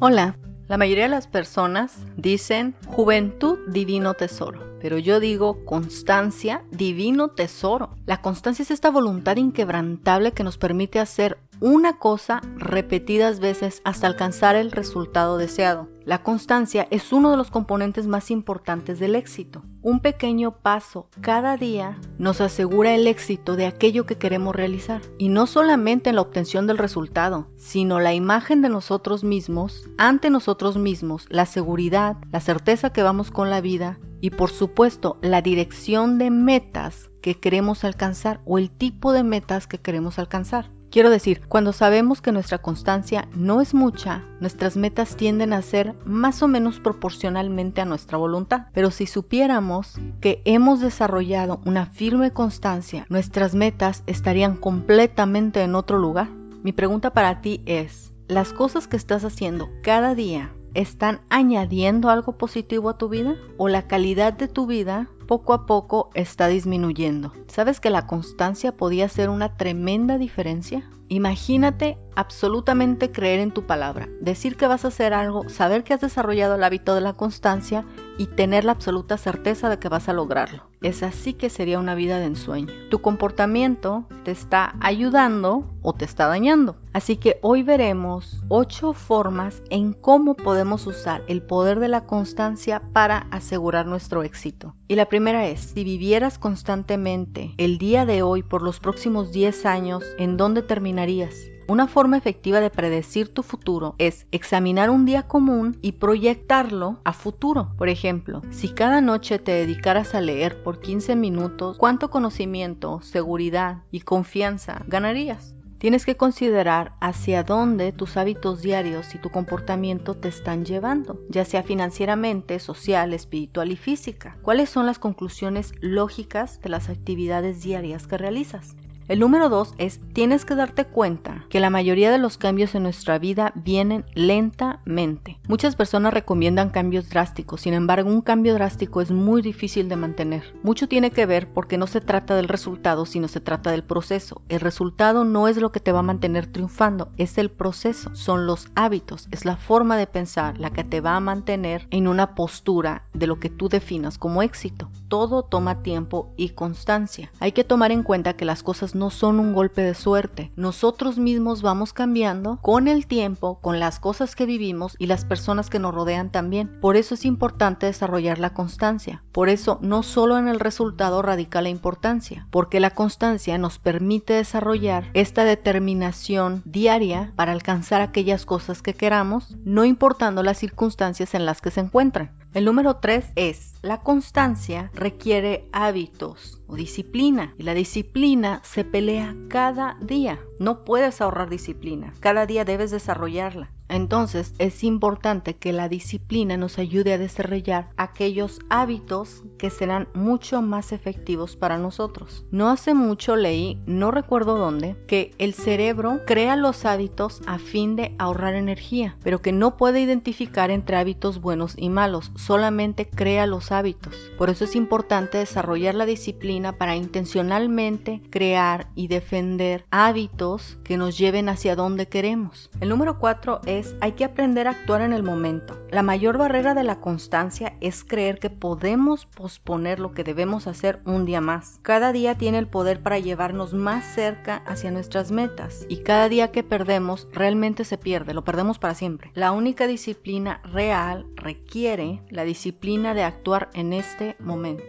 Hola, la mayoría de las personas dicen juventud divino tesoro, pero yo digo constancia divino tesoro. La constancia es esta voluntad inquebrantable que nos permite hacer una cosa repetidas veces hasta alcanzar el resultado deseado. La constancia es uno de los componentes más importantes del éxito. Un pequeño paso cada día nos asegura el éxito de aquello que queremos realizar. Y no solamente en la obtención del resultado, sino la imagen de nosotros mismos, ante nosotros mismos, la seguridad, la certeza que vamos con la vida y por supuesto la dirección de metas que queremos alcanzar o el tipo de metas que queremos alcanzar. Quiero decir, cuando sabemos que nuestra constancia no es mucha, nuestras metas tienden a ser más o menos proporcionalmente a nuestra voluntad. Pero si supiéramos que hemos desarrollado una firme constancia, nuestras metas estarían completamente en otro lugar. Mi pregunta para ti es, ¿las cosas que estás haciendo cada día están añadiendo algo positivo a tu vida? ¿O la calidad de tu vida poco a poco está disminuyendo. ¿Sabes que la constancia podía ser una tremenda diferencia? Imagínate absolutamente creer en tu palabra, decir que vas a hacer algo, saber que has desarrollado el hábito de la constancia y tener la absoluta certeza de que vas a lograrlo. Es así que sería una vida de ensueño. Tu comportamiento te está ayudando o te está dañando. Así que hoy veremos ocho formas en cómo podemos usar el poder de la constancia para asegurar nuestro éxito. Y la primera es, si vivieras constantemente el día de hoy por los próximos 10 años, ¿en dónde terminarías? Una forma efectiva de predecir tu futuro es examinar un día común y proyectarlo a futuro. Por ejemplo, si cada noche te dedicaras a leer por 15 minutos, ¿cuánto conocimiento, seguridad y confianza ganarías? Tienes que considerar hacia dónde tus hábitos diarios y tu comportamiento te están llevando, ya sea financieramente, social, espiritual y física. ¿Cuáles son las conclusiones lógicas de las actividades diarias que realizas? El número dos es, tienes que darte cuenta que la mayoría de los cambios en nuestra vida vienen lentamente. Muchas personas recomiendan cambios drásticos, sin embargo un cambio drástico es muy difícil de mantener. Mucho tiene que ver porque no se trata del resultado, sino se trata del proceso. El resultado no es lo que te va a mantener triunfando, es el proceso, son los hábitos, es la forma de pensar la que te va a mantener en una postura de lo que tú definas como éxito. Todo toma tiempo y constancia. Hay que tomar en cuenta que las cosas no son un golpe de suerte. Nosotros mismos vamos cambiando con el tiempo, con las cosas que vivimos y las personas que nos rodean también. Por eso es importante desarrollar la constancia. Por eso no solo en el resultado radica la importancia, porque la constancia nos permite desarrollar esta determinación diaria para alcanzar aquellas cosas que queramos, no importando las circunstancias en las que se encuentran. El número 3 es, la constancia requiere hábitos o disciplina y la disciplina se pelea cada día. No puedes ahorrar disciplina, cada día debes desarrollarla. Entonces es importante que la disciplina nos ayude a desarrollar aquellos hábitos que serán mucho más efectivos para nosotros. No hace mucho leí, no recuerdo dónde, que el cerebro crea los hábitos a fin de ahorrar energía, pero que no puede identificar entre hábitos buenos y malos, solamente crea los hábitos. Por eso es importante desarrollar la disciplina para intencionalmente crear y defender hábitos que nos lleven hacia donde queremos. El número 4 hay que aprender a actuar en el momento. La mayor barrera de la constancia es creer que podemos posponer lo que debemos hacer un día más. Cada día tiene el poder para llevarnos más cerca hacia nuestras metas y cada día que perdemos realmente se pierde, lo perdemos para siempre. La única disciplina real requiere la disciplina de actuar en este momento.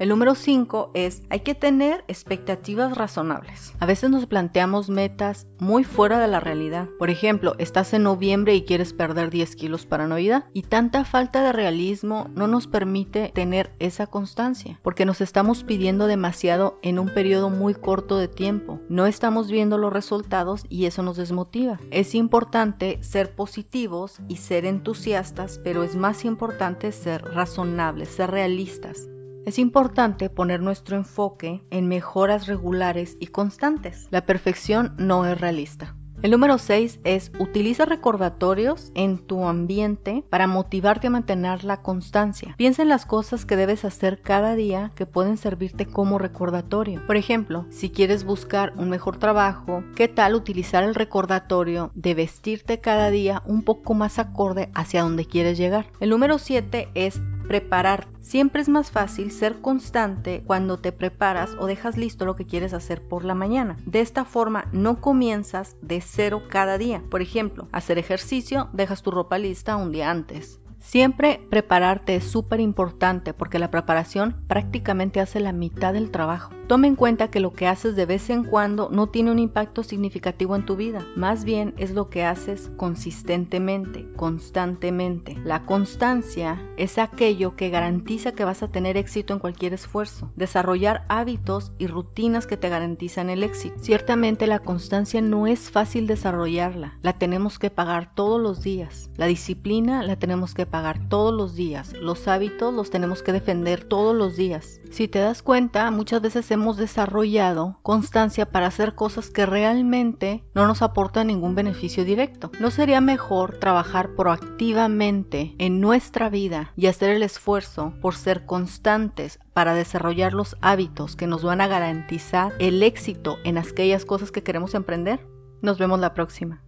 El número 5 es, hay que tener expectativas razonables. A veces nos planteamos metas muy fuera de la realidad. Por ejemplo, estás en noviembre y quieres perder 10 kilos para Navidad. Y tanta falta de realismo no nos permite tener esa constancia, porque nos estamos pidiendo demasiado en un periodo muy corto de tiempo. No estamos viendo los resultados y eso nos desmotiva. Es importante ser positivos y ser entusiastas, pero es más importante ser razonables, ser realistas. Es importante poner nuestro enfoque en mejoras regulares y constantes. La perfección no es realista. El número 6 es utiliza recordatorios en tu ambiente para motivarte a mantener la constancia. Piensa en las cosas que debes hacer cada día que pueden servirte como recordatorio. Por ejemplo, si quieres buscar un mejor trabajo, ¿qué tal utilizar el recordatorio de vestirte cada día un poco más acorde hacia donde quieres llegar? El número 7 es preparar. Siempre es más fácil ser constante cuando te preparas o dejas listo lo que quieres hacer por la mañana. De esta forma no comienzas de cero cada día. Por ejemplo, hacer ejercicio, dejas tu ropa lista un día antes. Siempre prepararte es súper importante porque la preparación prácticamente hace la mitad del trabajo. Toma en cuenta que lo que haces de vez en cuando no tiene un impacto significativo en tu vida, más bien es lo que haces consistentemente, constantemente. La constancia es aquello que garantiza que vas a tener éxito en cualquier esfuerzo, desarrollar hábitos y rutinas que te garantizan el éxito. Ciertamente la constancia no es fácil desarrollarla, la tenemos que pagar todos los días. La disciplina la tenemos que pagar todos los días, los hábitos los tenemos que defender todos los días. Si te das cuenta, muchas veces hemos hemos desarrollado constancia para hacer cosas que realmente no nos aportan ningún beneficio directo. ¿No sería mejor trabajar proactivamente en nuestra vida y hacer el esfuerzo por ser constantes para desarrollar los hábitos que nos van a garantizar el éxito en aquellas cosas que queremos emprender? Nos vemos la próxima.